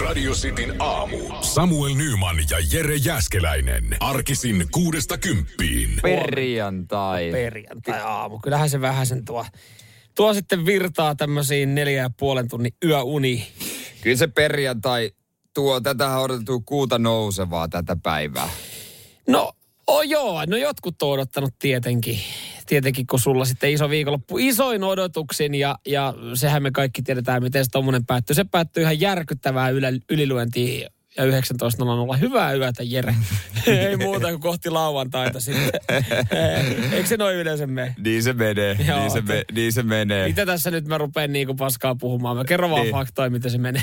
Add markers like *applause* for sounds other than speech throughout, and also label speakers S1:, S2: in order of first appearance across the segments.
S1: Radio Cityn aamu. Samuel Nyman ja Jere Jäskeläinen. Arkisin kuudesta kymppiin.
S2: Perjantai.
S3: perjantai-aamu. Kyllähän se vähän sen tuo, tuo sitten virtaa tämmöisiin neljä ja puolen tunnin yöuni.
S2: Kyllä se perjantai tuo tätä odotettua kuuta nousevaa tätä päivää.
S3: No, oh joo, no jotkut on odottanut tietenkin. Tietenkin, kun sulla sitten iso viikonloppu isoin odotuksin ja, ja sehän me kaikki tiedetään, miten se tommonen päättyy. Se päättyy ihan järkyttävää ylä, ylilyöntiin ja 19.00. Hyvää yötä, Jere. *laughs* Ei muuta kuin kohti lauantaita sitten. *laughs* Eikö se noin yleensä mene?
S2: Niin se menee,
S3: Joo,
S2: niin, se me, niin se menee.
S3: Mitä tässä nyt mä rupean niinku paskaa puhumaan? Mä kerron vaan
S2: Niin.
S3: faktoja, miten se menee.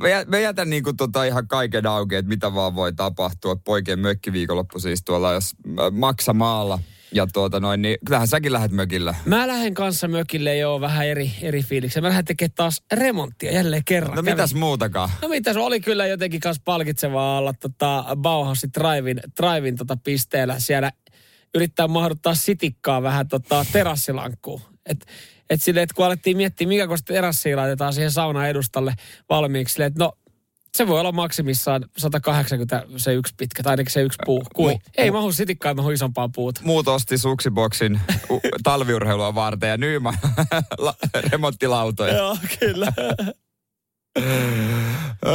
S2: Me, jä- me jätän niinku tota ihan kaiken auki, että mitä vaan voi tapahtua. Poikien mökkiviikonloppu siis tuolla jos Maksamaalla. Ja tuota noin, niin kyllähän säkin lähdet mökillä.
S3: Mä lähden kanssa mökille jo vähän eri, eri fiiliksiä. Mä lähden tekemään taas remonttia jälleen kerran.
S2: No
S3: Kävin-
S2: mitäs muutakaan?
S3: No mitäs, oli kyllä jotenkin kanssa palkitsevaa olla tota Bauhausin Drivein, Drivein tota pisteellä siellä yrittää mahduttaa sitikkaa vähän tota terassilankkuun. Et, et sille, et kun alettiin miettiä, mikä kun terassia laitetaan siihen saunan edustalle valmiiksi, että no se voi olla maksimissaan 180 se yksi pitkä, tai ainakin se yksi puu. Kui?
S2: mu-
S3: Ei mahu sitikkaa, mahu isompaa puuta.
S2: Muut osti suksiboksin u- talviurheilua varten ja Nyman *laughs* la- remonttilautoja.
S3: Joo, kyllä. *laughs*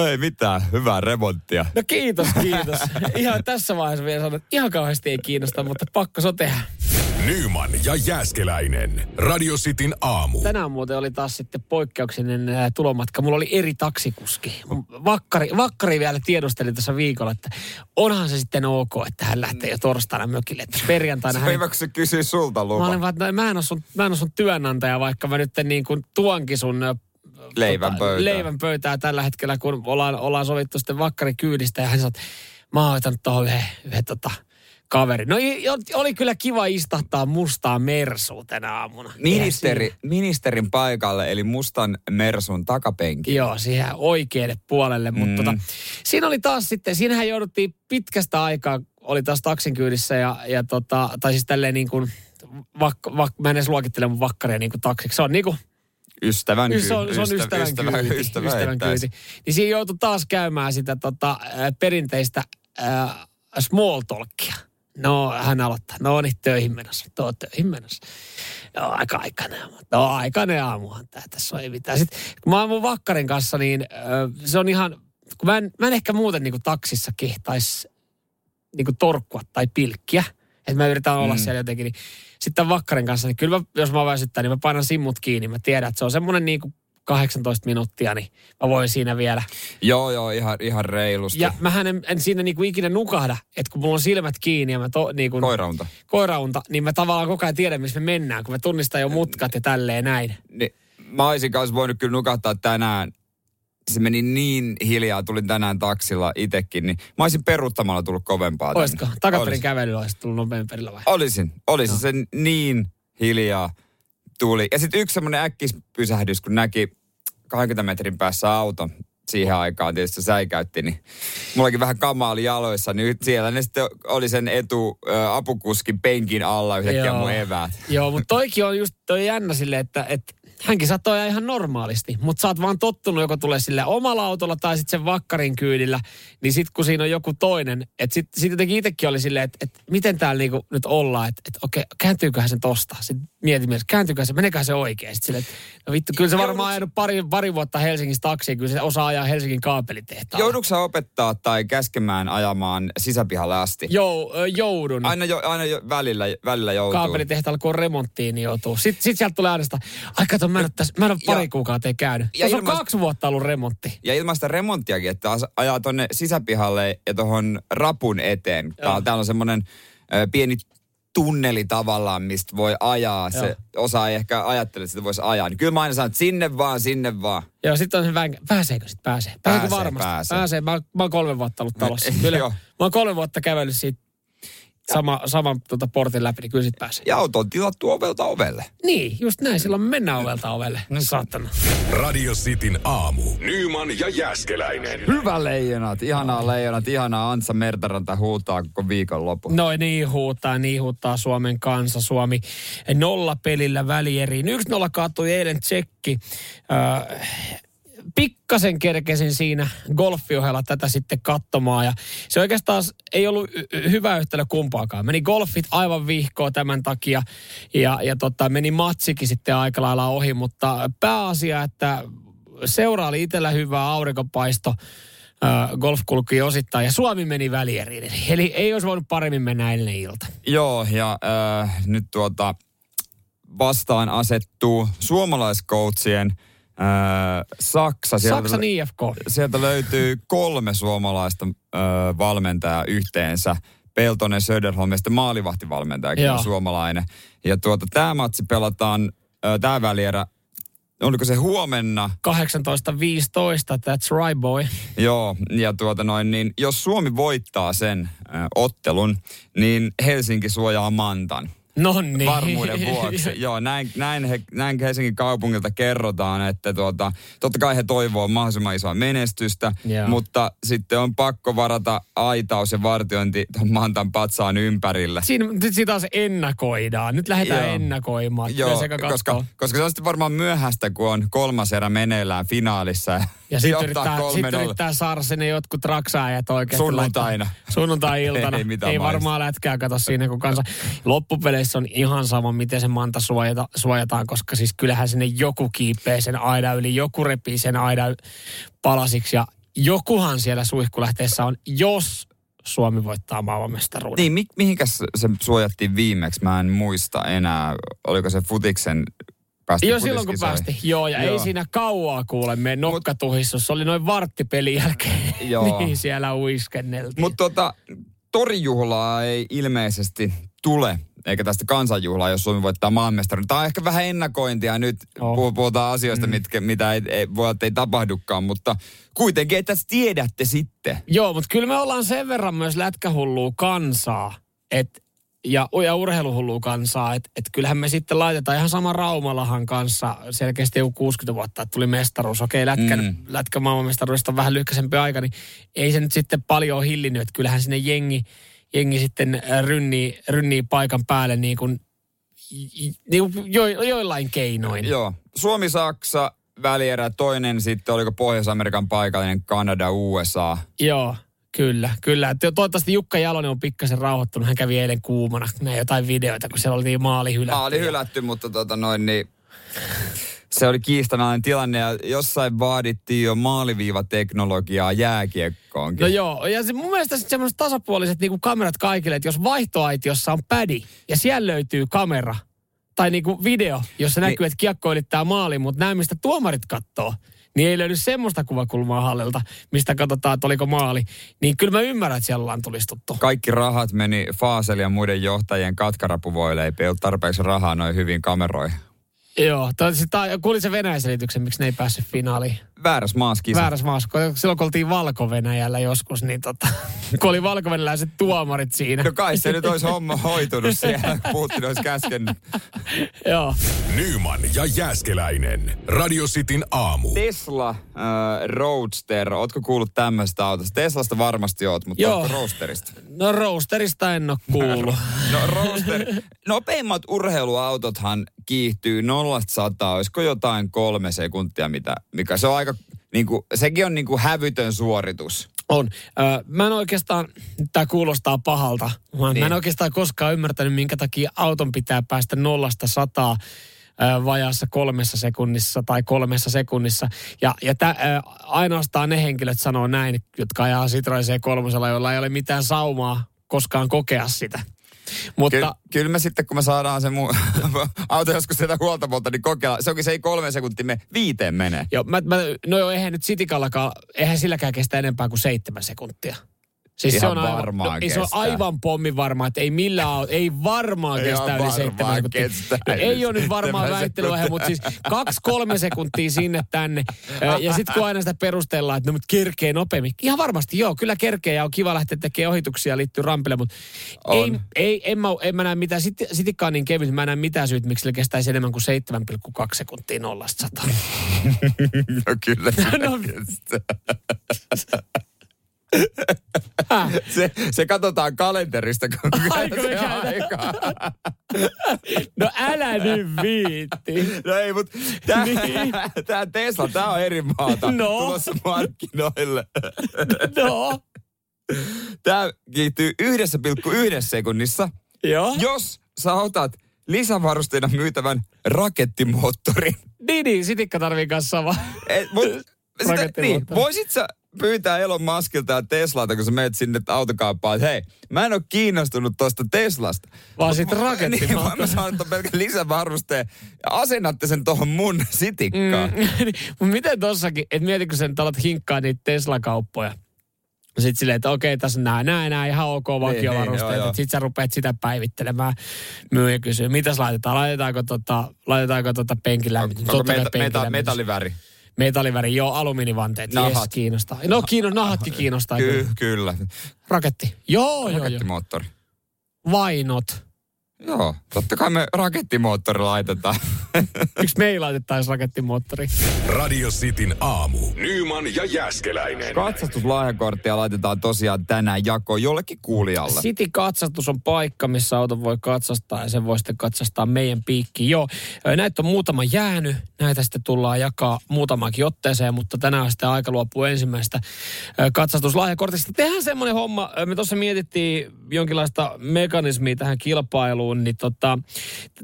S2: Ei mitään, hyvää remonttia.
S3: No kiitos, kiitos. Ihan tässä vaiheessa vielä sanon, että ihan kauheasti ei kiinnosta, mutta pakko se on tehdä.
S1: Nyman ja Jäskeläinen. Radio Cityn aamu.
S3: Tänään muuten oli taas sitten poikkeuksellinen ää, tulomatka. Mulla oli eri taksikuski. Vakkari, vakkari vielä tiedusteli tuossa viikolla, että onhan se sitten ok, että hän lähtee jo torstaina mökille. Että perjantaina
S2: Se
S3: hän...
S2: se kysyy sulta
S3: Mä
S2: lupa.
S3: olin vaan, että no, mä en ole sun, mä en ole sun työnantaja, vaikka mä nyt niin kuin tuonkin sun ö,
S2: Leivän pöytään.
S3: leivän pöytää tällä hetkellä, kun ollaan, ollaan sovittu sitten vakkarikyydistä. Ja hän sanoi, että mä oon hoitanut tuohon yhden, yhden tota, kaveri. No oli kyllä kiva istahtaa mustaa mersua tänä aamuna.
S2: Ministeri, ministerin paikalle, eli mustan Mersun takapenki.
S3: Joo, siihen oikealle puolelle. Mutta
S2: Mm.
S3: tota, siinä oli taas sitten, siinähän jouduttiin pitkästä aikaa, oli taas taksin kyydissä ja, ja tota, tai siis tälleen niin kuin, vak, vak, mä en edes luokittele mun vakkaria niin kuin taksiksi. Se on niin kuin,
S2: Ystävän kyyti.
S3: se on, se on ystävän,
S2: ystävä,
S3: kyyti.
S2: ystävä,
S3: ystävän
S2: ettäisi.
S3: kyyti. Niin siinä joutui taas käymään sitä tota, perinteistä äh, small talkia. No, hän aloittaa. No niin, töihin menossa. Tuo töihin menossa. Joo, aika aikainen aamu. No, aikainen aamuhan tää tässä ei mitään. Sitten kun mä oon mun vakkarin kanssa, niin se on ihan, kun mä en, mä en ehkä muuten niin kuin taksissa kehtais niin kuin torkkua tai pilkkiä. Että mä yritän olla
S2: Mm.
S3: siellä jotenkin. Niin sitten vakkarin kanssa, niin kyllä mä, jos mä väsyttää, niin mä painan simmut kiinni. Mä tiedän, että se on semmoinen niin kuin 18 minuuttia, niin mä voin siinä vielä.
S2: Joo, joo, ihan, ihan reilusti.
S3: Ja mähän en, en siinä niin kuin ikinä nukahda, että kun mulla on silmät kiinni ja mä to, niin kuin,
S2: Koiraunta.
S3: koiraunta, niin mä tavallaan koko ajan tiedän, missä me mennään, kun mä tunnistan jo mutkat ja tälleen näin.
S2: Niin, mä olisin kanssa voinut kyllä nukahtaa tänään. Se meni niin hiljaa, tulin tänään taksilla itekin, niin mä olisin peruuttamalla tullut kovempaa.
S3: Olisiko? Takaperin
S2: Olisin.
S3: kävelyllä olisi tullut nopeammin perillä vai?
S2: Olisin, olisin. Se niin hiljaa tuli. Ja sitten yksi semmoinen äkkispysähdys, kun näki 20 metrin päässä auto siihen aikaan tietysti se säikäytti, niin mullakin vähän kamaa oli jaloissa, niin siellä ne sitten oli sen etu ä, apukuskin penkin alla yhtäkkiä
S3: Joo.
S2: mun eväät.
S3: Joo, mutta toikin on just toi jännä sille, että, että hänkin ajaa ihan normaalisti, mutta sä oot vaan tottunut joko tulee sille omalla autolla tai sitten sen vakkarin kyydillä, niin sitten kun siinä on joku toinen, että sitten sit jotenkin itsekin oli silleen, että, että miten täällä niinku nyt ollaan, että, että okei, kääntyyköhän sen tosta. Sitten mietin mielessä, kääntyyköhän se, meneköhän se oikein. Sitten että no vittu, kyllä se varmaan ajanut pari, pari vuotta Helsingissä taksiin, kyllä se osaa ajaa Helsingin kaapelitehtaalla.
S2: Joudutko sä opettaa tai käskemään ajamaan sisäpihalle asti?
S3: Jou, ö, joudun.
S2: Aina, jo, aina jo, välillä, välillä joutuu.
S3: kaapelitehtaalla, kun on remonttiin, niin joutuu. Sitten sit sieltä tulee äänestä, ai kato, mä en ole, tässä, mä en ole pari
S2: Ja-
S3: kuukautta käynyt.
S2: ja
S3: se on kaksi vuotta ollut remontti.
S2: Ja ilman sitä remonttiakin, että ajaa tonne sisäpihalle ja tuohon rapun eteen. Täällä, täällä on semmoinen pieni tunneli tavallaan, mistä voi ajaa. Se
S3: Joo.
S2: osa ei ehkä ajattele, että sitä voisi ajaa. Niin kyllä mä aina sanon, että sinne vaan, sinne vaan.
S3: Joo, sitten on se vähän, pääseekö sitten pääsee? Pääseekö
S2: Pääsee,
S3: varmasti?
S2: pääsee.
S3: Pääsee. Mä, mä oon kolme vuotta ollut talossa. *laughs* Kyllä,
S2: joo.
S3: mä oon kolme vuotta kävellyt siitä sama, saman tota, portin läpi, niin kyllä sit pääsee.
S2: Ja auto on tilattu ovelta ovelle.
S3: Niin, just näin. Silloin me mennään ovelta ovelle. No saatana.
S1: Radio Cityn aamu. Nyman ja Jäskeläinen.
S2: Hyvä leijonat, ihanaa leijonat, ihanaa Antsa Mertaranta huutaa koko viikon loppu.
S3: No niin huutaa, niin huutaa Suomen kansa. Suomi nolla pelillä välieriin. 1-0 kaatui eilen tsekki. Äh, pikkasen kerkesin siinä golfiohella tätä sitten katsomaan ja se oikeastaan ei ollut hyvä yhtälö kumpaakaan. Meni golfit aivan vihkoa tämän takia ja, ja tota, meni matsikin sitten aika lailla ohi, mutta pääasia, että seura oli itsellä hyvä aurinkopaisto golf kulki osittain ja Suomi meni välieriin. Eli ei olisi voinut paremmin mennä ennen ilta.
S2: Joo, ja äh, nyt tuota vastaan asettuu suomalaiskoutsien Saksa.
S3: Sieltä, Saksan IFK.
S2: Sieltä löytyy kolme suomalaista äh, valmentajaa yhteensä. Peltonen, Söderholm ja sitten maalivahtivalmentajakin on suomalainen. Ja tuota, tämä matsi pelataan, äh, tämä välierä oliko se huomenna?
S3: 18.15, that's right boy.
S2: Joo, ja tuota noin, niin jos Suomi voittaa sen äh, ottelun, niin Helsinki suojaa Mantan.
S3: No niin.
S2: Varmuuden vuoksi. *laughs* Joo, näin, näin, he, näin Helsingin kaupungilta kerrotaan, että tuota, totta kai he toivoo mahdollisimman isoa menestystä, Joo. mutta sitten on pakko varata aitaus ja vartiointi tuon Mantan patsaan ympärillä.
S3: Siinä sitä taas ennakoidaan. Nyt lähdetään Joo. ennakoimaan.
S2: Joo, koska, koska se on sitten varmaan myöhäistä, kun on kolmas erä meneillään finaalissa.
S3: Ja sitten yrittää, sit yrittää saada sinne jotkut raksaajat oikeasti.
S2: Sunnuntaina.
S3: Sunnuntai-iltana. *laughs* ei, ei, ei varmaan lätkää kato siinä, kun kansa. Loppupeleissä on ihan sama, miten se manta suojata, suojataan, koska siis kyllähän sinne joku kiipee sen aidan yli, joku repii sen aidan palasiksi ja jokuhan siellä suihkulähteessä on, jos Suomi voittaa maailmanmestaruuden.
S2: Niin, mi- mihinkäs se suojattiin viimeksi? Mä en muista enää. Oliko se futiksen
S3: päästi Joo, silloin kun päästi. Joo, ja Joo. ei siinä kauaa kuule me nokkatuhissus. Se oli noin varttipelin jälkeen. *laughs* Joo. niin siellä uiskenneltiin.
S2: Mutta tota, torijuhlaa ei ilmeisesti tule eikä tästä kansanjuhlaa, jos Suomi voittaa maanmestaruuden. Tämä on ehkä vähän ennakointia nyt, oh. puhutaan asioista, mm. mitkä, mitä ei, ei, voi että ei tapahdukaan, mutta kuitenkin, että tiedätte sitten.
S3: Joo, mutta kyllä me ollaan sen verran myös lätkähullua kansaa, että ja, ja urheiluhullua kansaa, että et kyllähän me sitten laitetaan ihan sama Raumalahan kanssa selkeästi joku 60 vuotta, että tuli mestaruus. Okei, lätkän, mm. lätkä maailmanmestaruudesta on vähän lyhkäisempi aika, niin ei se nyt sitten paljon hillinnyt, että kyllähän sinne jengi, jengi sitten rynnii, rynnii paikan päälle niin kuin, niin kuin jo, joillain keinoin.
S2: Joo. Suomi-Saksa välierä, toinen sitten oliko Pohjois-Amerikan paikallinen Kanada, USA.
S3: Joo. Kyllä, kyllä. Toivottavasti Jukka Jalonen on pikkasen rauhoittunut. Hän kävi eilen kuumana näin jotain videoita, kun siellä oli maali hylätty.
S2: Maali hylätty, mutta tota noin niin se oli kiistanainen tilanne ja jossain vaadittiin jo maaliviivateknologiaa jääkiekkoonkin.
S3: No joo, ja se, mun mielestä sitten semmoiset tasapuoliset niin kuin kamerat kaikille, että jos vaihtoaitiossa on pädi ja siellä löytyy kamera tai niin kuin video, jossa niin. näkyy, että kiekko ylittää maali, mutta näin mistä tuomarit katsoo, niin ei löydy semmoista kuvakulmaa Hallelta, mistä katsotaan, että oliko maali. Niin kyllä mä ymmärrän, että siellä ollaan tulistuttu.
S2: Kaikki rahat meni Faasel ja muiden johtajien katkarapuvoille. Ei ollut tarpeeksi rahaa noin hyvin kameroihin.
S3: Joo, kuulin se Venäjän selityksen, miksi ne ei päässyt finaaliin.
S2: Väärässä maassa kisa.
S3: Väärässä maassa. Silloin kun oltiin Valko-Venäjällä joskus, niin tota, *laughs* kun oli valko tuomarit siinä.
S2: No kai se nyt olisi homma hoitunut siellä, Putin olisi käskenyt.
S3: Joo.
S1: Nyman ja Jääskeläinen. Radio Cityn aamu.
S2: Tesla äh, Roadster. Ootko kuullut tämmöistä autosta? Teslasta varmasti oot, mutta Joo. Roadsterista?
S3: No Roadsterista en ole kuullut. *laughs*
S2: no Roadster. Nopeimmat urheiluautothan kiihtyy 0-100. Olisiko jotain kolme sekuntia, mitä, mikä se on aika niin kuin, sekin on niin kuin hävytön suoritus.
S3: On. Ö, mä en oikeastaan, tämä kuulostaa pahalta, mä, niin. mä en oikeastaan koskaan ymmärtänyt, minkä takia auton pitää päästä nollasta sataa vajaassa kolmessa sekunnissa tai kolmessa sekunnissa. Ja, ja tä, ainoastaan ne henkilöt sanoo näin, jotka ajaa Citroen C3, joilla ei ole mitään saumaa koskaan kokea sitä.
S2: Mutta... Kyllä, kyllä me sitten, kun me saadaan se mun *laughs* auto joskus sieltä huoltamolta, niin kokeilla. Se onkin se ei kolme sekuntia, me viiteen menee.
S3: Joo, mä, mä, no joo, eihän nyt Sitikallakaan, eihän silläkään kestä enempää kuin seitsemän sekuntia.
S2: Siis Ihan se on aivan, no,
S3: se on aivan pommi varma, että ei millään ei varmaan kestä yli seitsemän sekuntia. No, ei ole nyt varmaan väittelyä, mutta siis kaksi-kolme sekuntia sinne tänne. Ja sitten kun aina sitä perustellaan, että no mutta kerkee nopeammin. Ihan varmasti joo, kyllä kerkee ja on kiva lähteä tekemään ohituksia liittyy rampille, mutta ei, ei, en, mä, en mä näe mitään, sit, sitikkaan niin kevyt, mä en näe mitään syyt, miksi se kestäisi enemmän kuin 7,2 sekuntia nollasta sataan. *laughs*
S2: no kyllä. *laughs* no, *laughs* se, se katsotaan kalenterista, kun
S3: Aiko
S2: se aika.
S3: No älä nyt viitti.
S2: No ei, mutta tämä
S3: Niin.
S2: tää Tesla, tämä on eri maata
S3: No.
S2: tulossa markkinoille.
S3: No,
S2: Tämä kiihtyy 1,1 sekunnissa,
S3: joo.
S2: jos sä otat lisävarusteena myytävän rakettimoottorin.
S3: Niin, niin, sitikka tarvii kanssa sama.
S2: Et, mut, *laughs* sitä, niin, voisit sä pyytää Elon Muskilta ja Teslalta, kun sä menet sinne autokauppaan, että hei, mä en ole kiinnostunut tuosta Teslasta.
S3: Vaan sit rakettimoottori.
S2: Niin, vaan mä saan ton pelkän lisävarusteen ja asennatte sen tohon mun sitikkaan. Mm. *laughs*
S3: Mutta miten tossakin, että mietitkö sen, että alat hinkkaa niitä Tesla-kauppoja. Sitten silleen, että okei, tässä on nää, nää, nää ihan ok vakiovarusteet.
S2: niin, joo.
S3: Sitten sä rupeat sitä päivittelemään. Myyjä kysyy, mitäs laitetaan? Laitetaanko tota, laitetaanko tota penkin lämmitys?
S2: Onko
S3: kai
S2: meta, meta, metalliväri?
S3: Metalliväri, joo, alumiinivanteet.
S2: Nahat.
S3: Yes, kiinnostaa. No kiinno, nahatkin kiinnostaa.
S2: Ky-
S3: kyllä.
S2: kyllä.
S3: Raketti. Joo, joo, joo.
S2: Rakettimoottori. Joo, totta kai me rakettimoottori laitetaan. *laughs*
S3: Miksi me ei laitettaisi rakettimoottori?
S1: Radio Cityn aamu. Nyman ja Jäskeläinen.
S2: Katsastuslahjakorttia laitetaan tosiaan tänään jakoon jollekin kuulijalle.
S3: City-katsastus on paikka, missä auto voi katsastaa ja sen voi sitten katsastaa meidän piikkiin. Joo, näitä on muutama jäänyt. Näitä sitten tullaan jakaa muutamaankin otteeseen, mutta tänään on sitten aika luopua ensimmäistä ö, katsastuslahjakortista. Tehdään semmoinen homma, me tuossa mietittiin jonkinlaista mekanismia tähän kilpailuun, niin tota,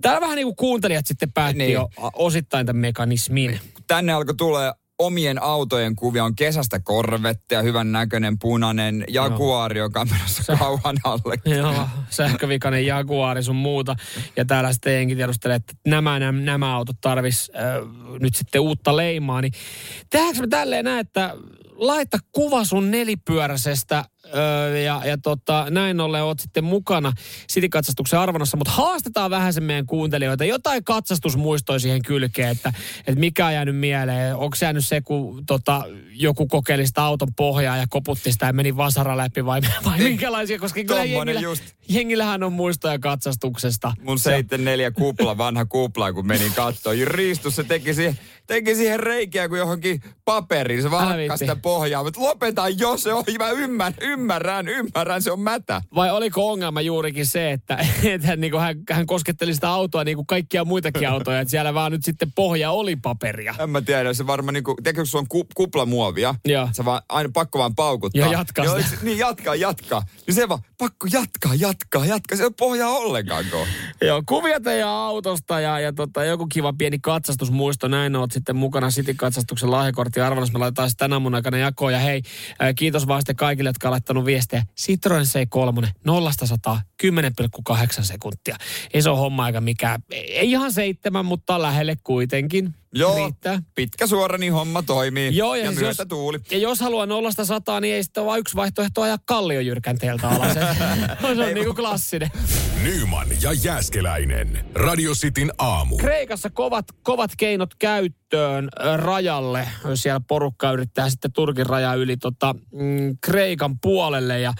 S3: täällä vähän niin kuin kuuntelijat sitten päätti
S2: Niin.
S3: niin. jo osittain tämän mekanismin.
S2: Kun tänne alkoi tulee omien autojen kuvia, on kesästä korvettia, hyvän näköinen punainen Jaguari, joka on menossa kauhan alle. *laughs*
S3: Joo, sähkövikainen Jaguari sun muuta. Ja täällä sitten jengi tiedustelee, että nämä, nämä, nämä autot tarvis äh, nyt sitten uutta leimaa. Niin tehdäänkö me tälleen näin, että laita kuva sun nelipyöräisestä öö, ja, ja tota, näin ollen oot sitten mukana City-katsastuksen arvonnassa, mutta haastetaan vähän sen meidän kuuntelijoita. Jotain katsastusmuistoja siihen kylkeen, että, että mikä on jäänyt mieleen. Onko jäänyt se, kun tota, joku kokeili sitä auton pohjaa ja koputti sitä ja meni vasara läpi vai, vai minkälaisia, koska kyllä jengillä,
S2: just.
S3: jengillähän on muistoja katsastuksesta.
S2: Mun 74 kupla, vanha kupla, kun menin kattoon. Ristus se teki siihen, teki siihen reikiä kuin johonkin paperiin. Se
S3: viitti.
S2: sitä pohjaa. Mutta lopeta jo se on. Mä ymmärrän, ymmärrän, ymmärrän, se on mätä.
S3: Vai oliko ongelma juurikin se, että, *laughs* että hän, niin hän, hän kosketteli sitä autoa niin kuin kaikkia muitakin autoja, että siellä vaan nyt sitten pohja oli paperia.
S2: En mä tiedä, se varmaan niinku, tiedätkö, kun sulla on ku, kuplamuovia,
S3: Joo.
S2: se vaan aina pakko vaan paukuttaa.
S3: Ja jatkaa
S2: niin, se- *laughs* niin, jatkaa, jatkaa. Niin se vaan, pakko jatkaa, jatkaa, jatkaa. Se ei ole pohjaa ollenkaan.
S3: Joo, kuvia teidän autosta ja, ja tota, joku kiva pieni katsastusmuisto. Näin oot sitten mukana City-katsastuksen lahjakortin arvonnassa. Me laitetaan tänä mun aikana jakoon. Ja hei, kiitos vaan sitten kaikille, jotka laittanut viestejä. Citroen C3, 0 100, 10,8 sekuntia. Ei se ole homma aika mikään, ei ihan seitsemän, mutta lähelle kuitenkin.
S2: Joo,
S3: Riittää.
S2: pitkä suora, niin homma toimii.
S3: Joo, ja
S2: ja
S3: siis jos-
S2: tuuli.
S3: Ja jos haluaa nollasta sataa, niin ei sitten ole vain yksi vaihtoehto ajaa kalliojyrkänteeltä alas. *laughs* se on niin kuin klassinen.
S1: Nyman ja Jäskeläinen. Radio Cityn aamu.
S3: Kreikassa kovat, kovat keinot käyttöön rajalle. Siellä porukka yrittää sitten Turkin raja yli tota, mm, Kreikan puolelle ja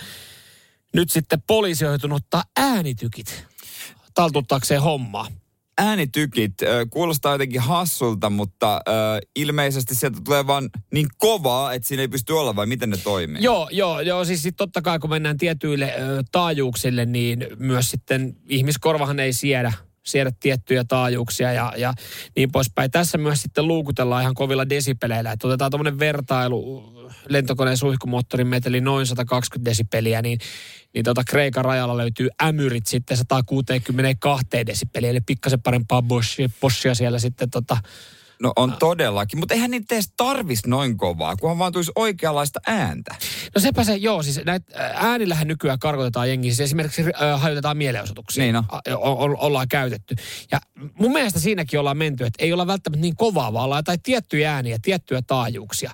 S3: nyt sitten poliisi on joutunut ottaa äänitykit taltuttaakseen hommaa.
S2: Äänitykit äh, kuulostaa jotenkin hassulta, mutta äh, ilmeisesti sieltä tulee vaan niin kovaa, että siinä ei pysty olla, vai miten ne toimii?
S3: Joo, joo, joo. Siis sit totta kai kun mennään tietyille ö, taajuuksille, niin myös sitten ihmiskorvahan ei siedä siedä tiettyjä taajuuksia ja, ja niin poispäin. Tässä myös sitten luukutellaan ihan kovilla desipeleillä. Että otetaan tuommoinen vertailu lentokoneen suihkumoottorin meteli noin 120 desipeliä, niin, niin tota Kreikan rajalla löytyy ämyrit sitten 162 desipeliä, eli pikkasen parempaa boshia siellä sitten tota,
S2: No on todellakin, mutta eihän niitä edes tarvis noin kovaa, kunhan vaan tulisi oikeanlaista ääntä.
S3: No sepä se, joo, siis näitä ää, äänillähän nykyään karkotetaan jengiä, siis esimerkiksi äh, hajotetaan mielenosoituksia.
S2: Niin.
S3: A- o- o- ollaan käytetty. Ja mun mielestä siinäkin ollaan menty, että ei olla välttämättä niin kovaa, vaan ollaan jotain tiettyjä ääniä, tiettyjä taajuuksia.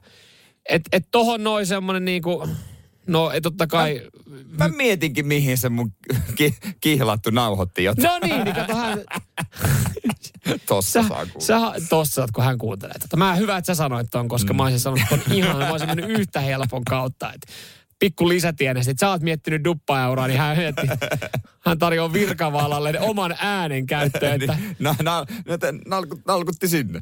S3: Että et tohon noin semmonen niinku, no ei totta kai,
S2: Mä mietinkin, mihin se mun *laughs* ki- kihlattu nauhoitti jotain.
S3: no niin, niin kato hän, *laughs*
S2: Tossa
S3: sä,
S2: saa kuulla.
S3: sä, tossa kun hän kuuntelee tätä. Mä hyvä, että sä sanoit ton, koska mm. mä olisin sanonut ton ihan, mä olisin mennyt yhtä helpon kautta, että pikku lisätiene. Sitten sä oot miettinyt duppaeuraa, niin hän mietti, hän tarjoaa virkavaalalle oman äänen käyttöön. Että,
S2: No, no, no, nalkut, nalkutti sinne.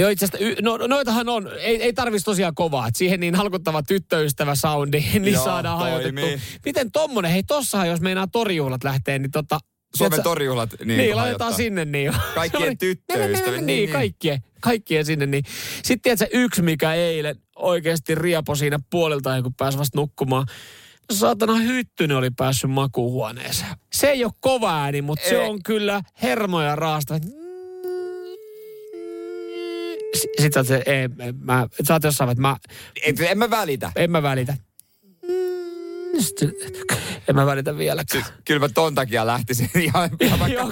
S3: Joo, itse asiassa, no, noitahan on, ei, ei tarvitsisi tosiaan kovaa, että siihen niin halkuttava tyttöystävä soundi, *laughs* niin
S2: Joo,
S3: saadaan
S2: toimii.
S3: hajotettu. Miten tommonen, hei tossahan jos meinaa torjuhlat lähtee, niin tota,
S2: Suomen torjuhlat niin,
S3: Niin,
S2: niin
S3: laitetaan sinne niin. *laughs*
S2: Kaikkien
S3: Se
S2: tyttöystävät,
S3: Niin,
S2: niin,
S3: niin,
S2: niin.
S3: kaikkien, kaikkien sinne niin. Sitten tiedätkö yksi, mikä eilen oikeasti riepo siinä puolilta, kun pääsi vasta nukkumaan. Saatana Hyttynen oli päässyt makuuhuoneeseen. Se ei ole kova ääni, mutta se
S2: Ei.
S3: on kyllä hermoja raastava. Sitten sä oot se, ei, mä, sä oot jossain, että mä,
S2: Et, en mä välitä.
S3: en mä välitä. Sitten, en mä välitä vieläkään.
S2: Kyllä mä ton takia lähtisin *laughs* ihan, ihan vaikka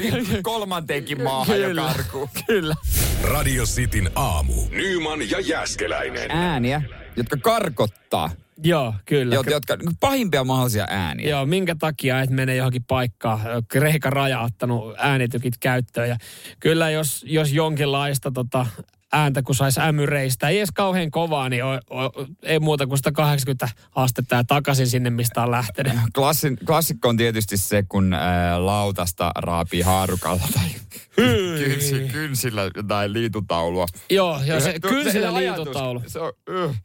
S2: kolmanteenkin maahan jo
S3: Kyllä,
S2: karkuun.
S3: Kyllä.
S1: Radio Cityn aamu. Nyman ja Jäskeläinen.
S2: Ääniä, jotka karkottaa.
S3: Joo, kyllä.
S2: Jot, jotka, niin pahimpia mahdollisia ääniä.
S3: Joo, minkä takia et mene johonkin paikkaan. Kreikan raja ottanut äänitykit käyttöön. Ja kyllä jos, jos jonkinlaista tota, ääntä, kun saisi ämyreistä, ei edes kauhean kovaa, niin o, o, ei muuta kuin 180 astetta ja takaisin sinne, mistä on lähtenyt. *laughs*
S2: Klassin, klassikko on tietysti se, kun ää, lautasta raapii haarukalla tai *laughs* kynsi, kynsillä jotain liitutaulua.
S3: Joo, joo se kynsillä
S2: ajatus,
S3: liitotaulu.
S2: Se on, yh.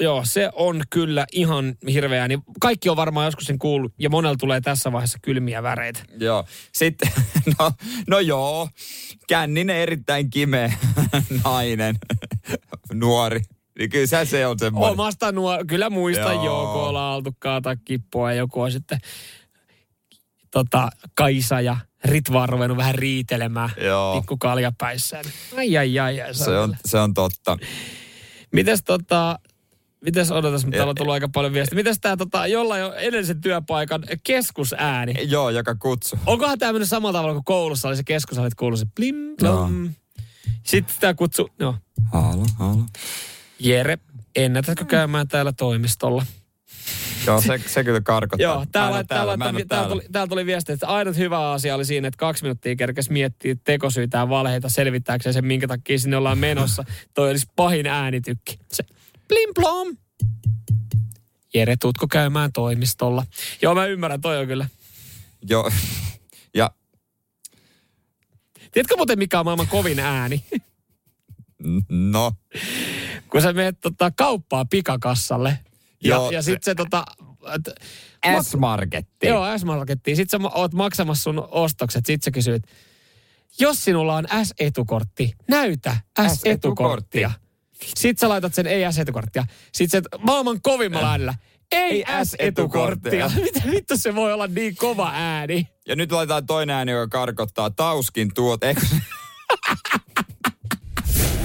S3: Joo, se on kyllä ihan hirveä. Niin kaikki on varmaan joskus sen kuullut ja monella tulee tässä vaiheessa kylmiä väreitä.
S2: Joo. Sitten, *laughs* no, no joo, känninen erittäin kimeä *laughs* nainen, nuori. Niin kyllä se, se on semmoinen.
S3: Omasta nuo, kyllä muistan
S2: Joo.
S3: joo, kun ollaan oltu kaataa kippua ja joku on sitten tota, Kaisa ja Ritva on ruvennut vähän riitelemään
S2: Joo.
S3: pikku kaljapäissään. Ai ai ai, ai
S2: Se on, se on totta.
S3: Mites tota, mites odotas, mutta täällä on tullut aika paljon viestiä. Mites tää tota, jollain on edellisen työpaikan keskusääni?
S2: Joo, joka kutsu.
S3: Onkohan tämä mennyt samalla tavalla kuin koulussa oli se keskus, olit kuullut se blim blom. Sitten tämä kutsu, no,
S2: Halo, halo.
S3: Jere, ennätätkö käymään täällä toimistolla?
S2: Joo, se, se kyllä karkottaa.
S3: Joo, täällä, täällä, täällä, täällä, tuli, täällä tuli viesti, että ainut hyvä asia oli siinä, että kaksi minuuttia kerkesi miettiä tekosyitä ja valheita selvittääkseen sen, minkä takia sinne ollaan menossa. *laughs* Toi olisi pahin äänitykki. Se blim plom. Jere, tuutko käymään toimistolla? Joo, mä ymmärrän, toi on kyllä.
S2: Joo, *laughs* ja
S3: Tiedätkö muuten, mikä on maailman kovin ääni?
S2: no,
S3: Kun sä menet tota, kauppaa pikakassalle. Ja,
S2: Joo,
S3: ja sit se tota... et-
S2: S-Marketti.
S3: Joo, S-Markettiin. Sitten sä oot maksamassa sun ostokset. Sitten sä kysyt, jos sinulla on S-etukortti, näytä S-etukorttia. Sitten sä laitat sen ei S-etukorttia. Sitten se maailman kovimmalla äänellä, ei S-etukorttia. Mitä vittu se voi olla niin kova ääni?
S2: Ja nyt laitetaan toinen ääni, joka karkottaa tauskin tuot. Eikö,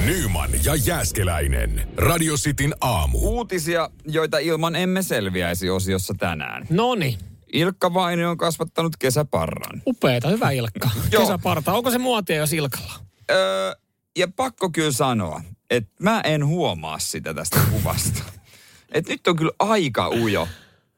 S1: Nyman ja Jäskeläinen. Radio Cityn aamu.
S2: uutisia, joita ilman emme selviäisi osiossa tänään.
S3: Noni,
S2: Ilkka Vaini on kasvattanut kesäparran.
S3: upeeta, hyvä Ilkka. Kesäparta, onko se muotia jos Ilkalla?
S2: Öö, ja pakko kyllä sanoa, että mä en huomaa sitä tästä kuvasta. Et nyt on kyllä aika ujo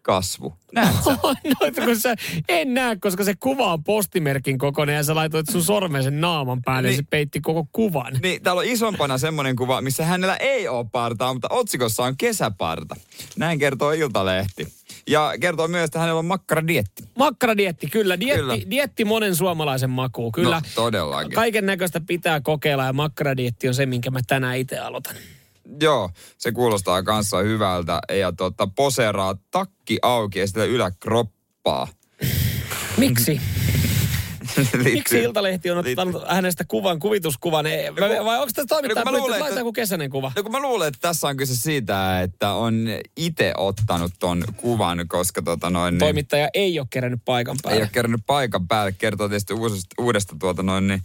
S2: kasvu. Näet sä? *laughs*
S3: no, kun sä, en näe, koska se kuva on postimerkin kokoinen ja sä laitoit sun sormen sen naaman päälle niin. ja se peitti koko kuvan.
S2: Niin, täällä on isompana semmoinen kuva, missä hänellä ei ole partaa, mutta otsikossa on kesäparta. Näin kertoo Iltalehti. Ja kertoo myös, että hänellä on makkaradietti.
S3: Makkaradietti, kyllä. Dietti,
S2: Kyllä.
S3: dietti monen suomalaisen makuun. Kyllä.
S2: No, todellakin.
S3: Kaiken näköistä pitää kokeilla ja makkaradietti on se, minkä mä tänään itse aloitan.
S2: Joo, se kuulostaa kanssa hyvältä. Ja tota, poseeraa takki auki ja sitä yläkroppaa.
S3: Miksi? Miksi
S2: Liittyy-
S3: Iltalehti on ottanut hänestä kuvan, kuvituskuvan? Ei,
S2: No kun-
S3: vai onko tämä toimittaja
S2: no luulen, että-
S3: joku kesäinen kuva?
S2: No kun mä luulen, että tässä on kyse siitä, että on itse ottanut ton kuvan, koska tota noin... Niin,
S3: Toimittaja ei ole kerännyt paikan
S2: ei
S3: päälle.
S2: ole kerännyt paikan päälle. Kertoo tietysti uudesta, uudesta tuota noin niin,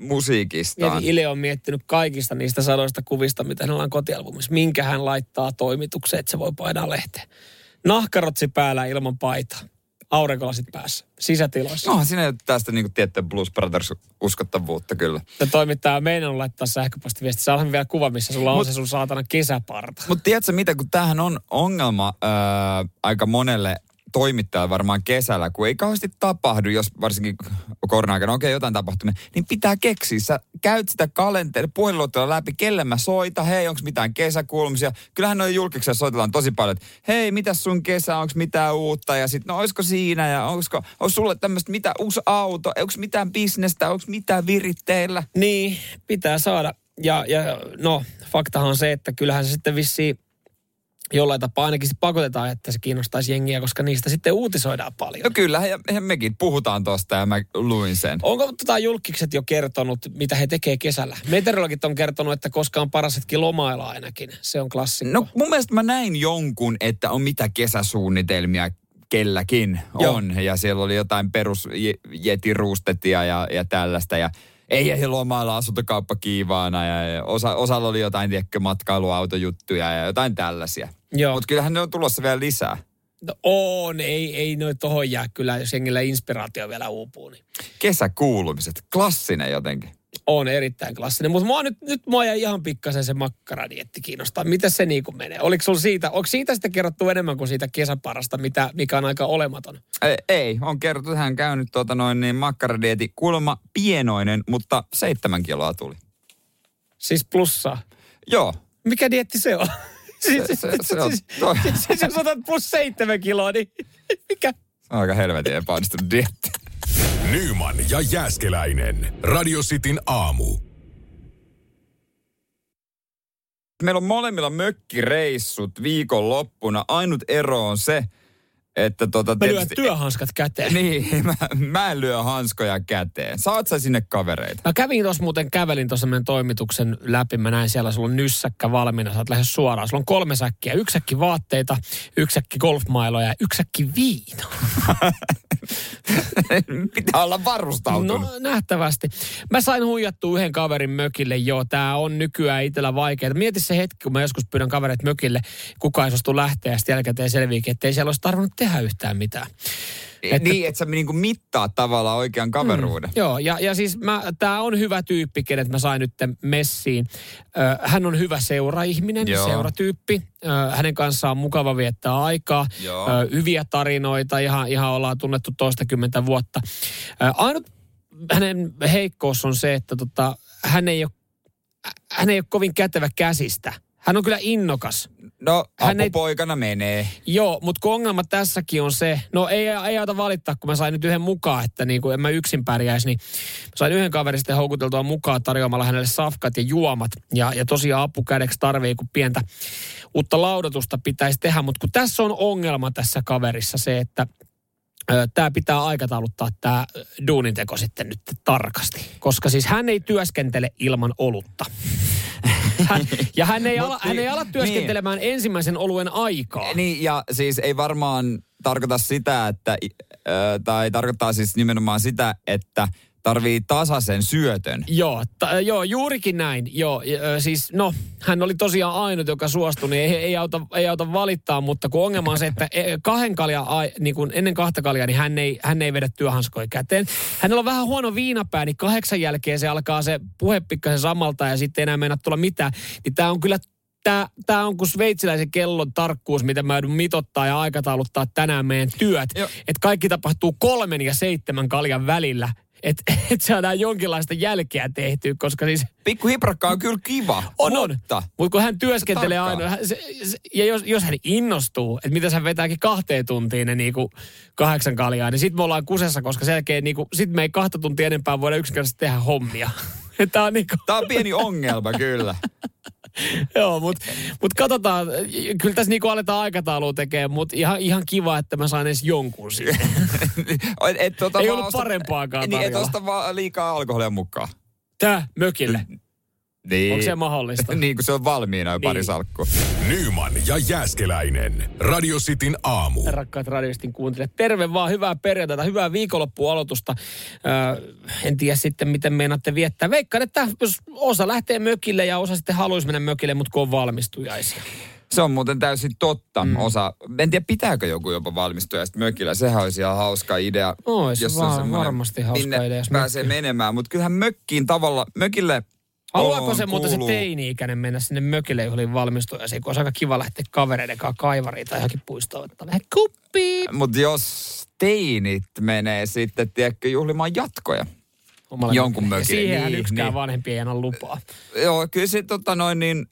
S2: musiikistaan.
S3: Mieti, Ile on miettinyt kaikista niistä sadoista kuvista, mitä hänellä on kotialbumissa. Minkä hän laittaa toimitukseen, että se voi painaa lehteen. Nahkarotsi päällä ilman paitaa. Aurinkolasit päässä. Sisätiloissa.
S2: No, siinä ei ole tästä niin tiettyä Blues Brothers uskottavuutta kyllä.
S3: Ja toimittaja on meinannut laittaa sähköpostiviesti. Saadaan vielä kuva, missä sulla on
S2: Mut-
S3: se sun saatana kesäparta.
S2: Mutta tiedätkö mitä, kun tämähän on ongelma ää, aika monelle toimittajalle varmaan kesällä, kun ei kauheasti tapahdu, jos varsinkin korona-aikana, okei, jotain tapahtumia, niin pitää keksiä. Sä käyt sitä kalenteria, puhelinluottoa läpi, kelle mä soita, hei, onko mitään kesäkulmisia. Kyllähän noin julkiksi soitellaan tosi paljon, että hei, mitäs sun kesä, onko mitään uutta, ja sitten, no olisiko siinä, ja onko sulle tämmöistä, mitä uusi auto, onko mitään bisnestä, onko mitään viritteillä.
S3: Niin, pitää saada. Ja, ja no, faktahan on se, että kyllähän se sitten vissiin jollain tapaa ainakin sit pakotetaan, että se kiinnostaisi jengiä, koska niistä sitten uutisoidaan paljon.
S2: No kyllä, ja, ja mekin puhutaan tosta ja mä luin sen.
S3: Onko tota julkikset jo kertonut, mitä he tekee kesällä? Meteorologit on kertonut, että koska on paras hetki lomailla ainakin. Se on klassikko.
S2: No mun mielestä mä näin jonkun, että on mitä kesäsuunnitelmia kelläkin
S3: Joo.
S2: on. Ja siellä oli jotain perus jetiruustetia ja, ja tällaista. Ja ei ehdi lomailla asuntokauppa kiivaana ja, ja osa, osalla oli jotain tiedätkö, matkailuautojuttuja ja jotain tällaisia. Mutta kyllähän ne on tulossa vielä lisää.
S3: No, on, ei, ei noin tohon jää kyllä, jos jengillä inspiraatio vielä uupuu. Niin.
S2: Kesäkuulumiset, klassinen jotenkin.
S3: On erittäin klassinen, mutta mua nyt, nyt mua jäi ihan pikkasen se makkaradietti kiinnostaa. Miten se niin kuin menee? Oliko sulla siitä, onko siitä sitten kerrottu enemmän kuin siitä kesäparasta, mitä, mikä on aika olematon?
S2: Ei, ei on kerrottu, että hän käynyt tuota noin niin makkaradieti. Kuulemma pienoinen, mutta seitsemän kiloa tuli.
S3: Siis plussaa.
S2: Joo,
S3: Mikä dietti se on? *laughs* Siis,
S2: Se- se- se on-
S3: siis,
S2: toi-
S3: siis jos otat plus seitsemän kiloa, niin *laughs* mikä?
S2: se on aika helvetin epäonnistunut dietti.
S1: Nyman ja Jääskeläinen. Radio Cityn aamu.
S2: Meillä on molemmilla mökkireissut viikonloppuna. Ainut ero on se, että tota
S3: Mä lyön työhanskat käteen.
S2: Niin, *laughs* mä, mä en lyö hanskoja käteen. Saat sä sinne kavereita?
S3: Mä kävin tuossa muuten, kävelin tuossa meidän toimituksen läpi. Mä näin siellä, sulla on nyssäkkä valmiina, sä oot lähes suoraan. Sulla on kolme säkkiä. Yksi säkki vaatteita, yksi säkki golfmailoja ja yksi säkki viino. *laughs*
S2: Pitää olla varustautunut.
S3: No nähtävästi. Mä sain huijattua yhden kaverin mökille. Joo, tää on nykyään itsellä vaikeaa. Mieti se hetki, kun mä joskus pyydän kavereita mökille. Kukaan ei suostu lähteä ja sitten jälkikäteen selviikin, että ei siellä olisi tarvinnut tehdä yhtään mitään.
S2: että... Niin, että sä niinku mittaa tavallaan oikean kaveruuden. Mm.
S3: Joo, ja, ja siis mä, tää on hyvä tyyppi, kenet mä sain nyt messiin. Ö, hän on hyvä seuraihminen,
S2: Joo.
S3: seuratyyppi. Ö, hänen kanssaan on mukava viettää aikaa.
S2: Joo.
S3: Ö, hyviä tarinoita, ihan, ihan ollaan tunnettu toistakymmentä vuotta. Ö, ainut hänen heikkous on se, että tota, hän, ei ole, hän ei ole kovin kätevä käsistä. Hän on kyllä innokas.
S2: No,
S3: Hän ei-
S2: apupoikana menee.
S3: Joo, mutta kun ongelma tässäkin on se, no ei, ei auta valittaa, kun mä sain nyt yhden mukaan, että niin kuin en mä yksin pärjäisi, niin sain yhden kaverin sitten houkuteltua mukaan tarjoamalla hänelle safkat ja juomat. Ja, ja tosiaan apukädeksi tarvii, kun pientä uutta laudatusta pitäisi tehdä, mutta kun tässä on ongelma tässä kaverissa se, että tämä pitää aikatauluttaa tämä duuninteko sitten nyt tarkasti. Koska siis hän ei työskentele ilman olutta. Hän, ja hän ei, ala, hän ei
S2: niin-
S3: ala työskentelemään ensimmäisen oluen aikaa.
S2: Niin, ja siis ei varmaan tarkoita sitä, että, äh, tai tarkoittaa siis nimenomaan sitä, että tarvii tasaisen syötön.
S3: Joo, ta, joo, juurikin näin. Joo, ö, siis no, hän oli tosiaan ainut, joka suostui, niin ei, ei, auta, ei auta valittaa, mutta kun ongelma on se, että e, kahden kalja, niin kuin ennen kahta kaljaa, niin hän ei, hän ei vedä työhanskoja käteen. Hänellä on vähän huono viinapää, niin kahdeksan jälkeen se alkaa se puhe pikkasen samalta ja sitten ei enää mennä tulla mitään. Niin tämä on kyllä Tämä, tämä on kuin sveitsiläisen kellon tarkkuus, mitä mä joudun mitottaa ja aikatauluttaa tänään meidän työt. Että kaikki tapahtuu kolmen ja seitsemän kaljan välillä. Että *laughs* et saadaan jonkinlaista jälkeä tehtyä, koska siis
S2: Pikku hiprakka on kyllä kiva,
S3: on, on.
S2: mutta
S3: Mutta kun hän työskentelee
S2: Tarkkaan.
S3: aina, hän- se, se, ja jos, jos hän innostuu, että mitä hän vetääkin kahteen tuntiin ne niinku kahdeksan kaljaa, niin sitten me ollaan kusessa, koska sen jälkeen niinku, sit me ei kahta tuntia enempää voida yksinkertaisesti tehdä hommia. *laughs* Tämä on niinku,
S2: Tämä on pieni ongelma kyllä. *laughs* *laughs*
S3: joo, mutta mut katsotaan, kyllä tässä niinku aletaan aikataulua tekemään, mutta ihan, ihan kiva, että mä saan edes jonkun siitä. *laughs*
S2: et, et, tota
S3: Ei ollut parempaakaan
S2: Niin, et
S3: tarjolla.
S2: osta vaan liikaa alkoholia mukaan.
S3: Tää mökille.
S2: Niin.
S3: Onko se mahdollista? *laughs*
S2: niin, kun se on valmiina jo pari
S3: Niin.
S2: salkkua.
S1: Nyman ja Jääskeläinen. Radio Cityn aamu.
S3: rakkaat radioistin kuuntelijat. Terve vaan, hyvää perjantaita, hyvää viikonloppualoitusta. Öö, en tiedä sitten, miten meinaatte viettää. Veikkaan, että jos osa lähtee mökille ja osa sitten haluaisi mennä mökille, mutta kun on valmistujaisia.
S2: Se on muuten täysin totta. Mm. Osa, en tiedä pitääkö joku jopa valmistua mökillä. Sehän olisi ihan hauska idea.
S3: Ois
S2: jos
S3: vaan
S2: semmoinen,
S3: varmasti hauska idea, jos
S2: pääsee
S3: mökki-
S2: menemään. Mutta kyllähän mökkiin tavalla, mökille
S3: Haluaako se muuten se teini-ikäinen mennä sinne mökille juhliin valmistujaisiin, kun olisi aika kiva lähteä kavereiden kanssa kaivariin tai johonkin puistoon ottaa vähän kuppiin.
S2: Mutta jos teinit menee sitten, tiedätkö, juhlimaan jatkoja.
S3: Omalle
S2: Jonkun
S3: mökille.
S2: Mökille,
S3: Siihenhän
S2: niin,
S3: yksikään
S2: niin.
S3: vanhempi ei anna lupaa.
S2: Joo, kyllä se tota noin niin,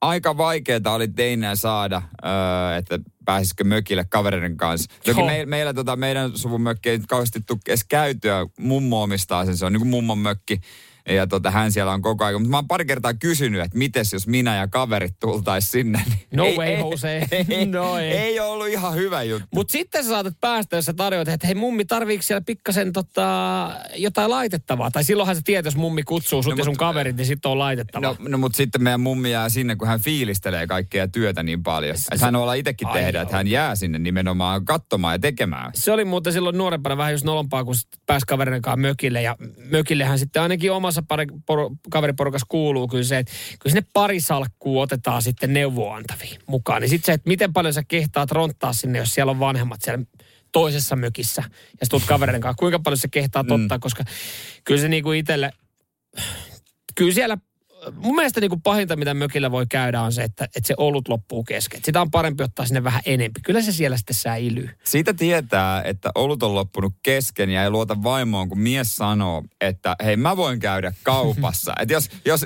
S2: aika vaikeaa oli teinää saada, öö, että pääsisikö mökille kavereiden kanssa. Toki me, meillä tota, meidän suvun mökki ei kauheasti tule edes käytyä. Mummo omistaa sen, se on niin kuin mummon mökki. Ja tota, hän siellä on koko ajan. Mutta mä oon pari kertaa kysynyt, että mites jos minä ja kaverit tultais sinne. Niin
S3: No
S2: ei,
S3: way, *laughs*
S2: ei, *laughs*
S3: Jose.
S2: Ei,
S3: No ei.
S2: ei ollut ihan hyvä juttu.
S3: Mutta sitten sä saatat päästä, jos sä tarjoat, että hei mummi, tarviiko siellä pikkasen tota, jotain laitettavaa? Tai silloinhan sä tiedät, jos mummi kutsuu sut
S2: No
S3: ja sun
S2: mut-
S3: kaverit, niin sitten on laitettavaa.
S2: No, no mutta sitten meidän mummi jää sinne, kun hän fiilistelee kaikkea työtä niin paljon. Että hän olla itsekin tehdä, että hän jää sinne nimenomaan katsomaan ja tekemään.
S3: Se oli muuten silloin nuorempana vähän just nolompaa, kun pääsi kaverin kanssa mökille. Ja mökillehän sitten ainakin omassa pari, por, kaveriporukassa kuuluu kyllä se, että kyllä sinne pari salkkuu otetaan sitten neuvoantaviin mukaan. Niin sitten se, että miten paljon sä kehtaat ronttaa sinne, jos siellä on vanhemmat siellä toisessa mökissä. Ja sä tulet kavereiden kanssa, kuinka paljon sä kehtaat ottaa, koska kyllä se niinku itselle, kyllä siellä mun mielestä niin kuin pahinta, mitä mökillä voi käydä, on se, että, että se olut loppuu kesken. Sitä on parempi ottaa sinne vähän enempi. Kyllä se siellä sitten säilyy.
S2: Siitä tietää, että olut on loppunut kesken ja ei luota vaimoon, kun mies sanoo, että hei mä voin käydä kaupassa. *laughs* että jos, jos,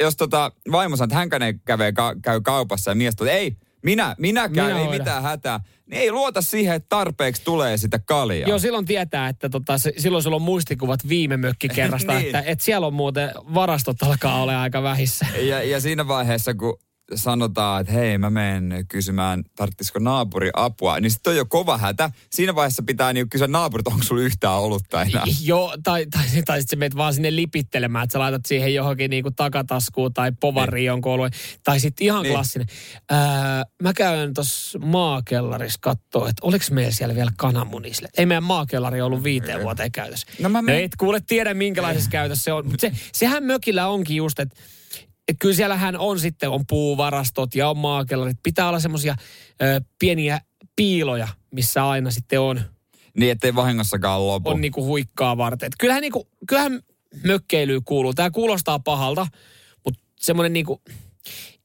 S2: jos tota, vaimo sanoo, että hän ei käve, ka, käy kaupassa ja mies tulee, ei, minä, minä käyn,
S3: Minä
S2: ei
S3: hoidan.
S2: mitään hätää. Niin ei luota siihen, että tarpeeksi tulee sitä kaljaa.
S3: Joo, silloin tietää, että tota, silloin sulla on muistikuvat viime mökkikerrasta, *laughs*
S2: Niin.
S3: että, että siellä on muuten varastot alkaa olla aika vähissä.
S2: Ja, ja siinä vaiheessa, kun sanotaan, että hei, mä menen kysymään, tarvitsisiko naapuri apua, niin sitten on jo kova hätä. Siinä vaiheessa pitää niin kysyä naapurit, onko sulla yhtään olutta enää. *laughs*
S3: Joo, tai, tai, tai sitten sä menet vaan sinne lipittelemään, että sä laitat siihen johonkin niinku takataskuun tai povariin jonkun oluen. Tai sitten ihan
S2: Niin.
S3: klassinen. Ää, mä käyn tuossa maakellarissa kattoo, että oliko meillä siellä vielä kananmunisle. Ei meidän maakellari ollut viiteen vuoteen käytössä.
S2: No mä
S3: no
S2: menen-
S3: et kuule tiedä minkälaisessa käytössä se on. Mut se, sehän mökillä onkin just, että et kyllä siellähän on sitten on puuvarastot ja on maakellarit. Pitää olla semmoisia pieniä piiloja, missä aina sitten on
S2: Niin, ettei vahingossakaan lopu.
S3: on niinku huikkaa varten. Et kyllähän, niinku, kyllähän mökkeilyy kuuluu. Tämä kuulostaa pahalta, mutta semmoinen niinku,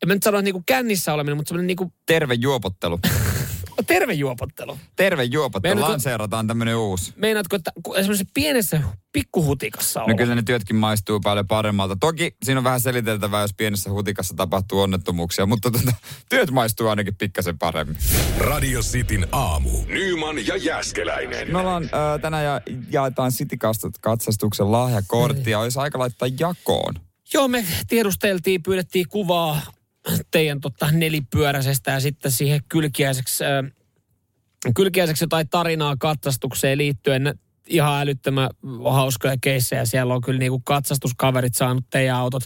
S3: en mä nyt sano, että niinku kännissä oleminen, mutta semmoinen niinku
S2: Terve juopottelu.
S3: Terve juopottelu.
S2: Terve juopottelu.
S3: Meinaatko-
S2: Lanseerataan tämmönen uusi.
S3: Meinaatko, että semmoisessa pienessä pikkuhutikassa on?
S2: No kyllä ne työtkin maistuu paljon paremmalta. Toki siinä on vähän seliteltävää, jos pienessä hutikassa tapahtuu onnettomuuksia, mutta tota, työt maistuu ainakin pikkasen paremmin.
S1: Radio Cityn aamu. Nyman ja Jäskeläinen.
S2: Me ollaan äh, tänään ja, jaetaan City-katsastuksen lahjakorttia. Olisi aika laittaa jakoon.
S3: Joo, me tiedusteltiin, pyydettiin kuvaa teidän tota, nelipyöräisestä ja sitten siihen kylkiäiseksi, äh, kylkiäiseksi jotain tarinaa katsastukseen liittyen. Ihan älyttömän hauskoja keissejä. Siellä on kyllä niinku katsastuskaverit saanut teidän autot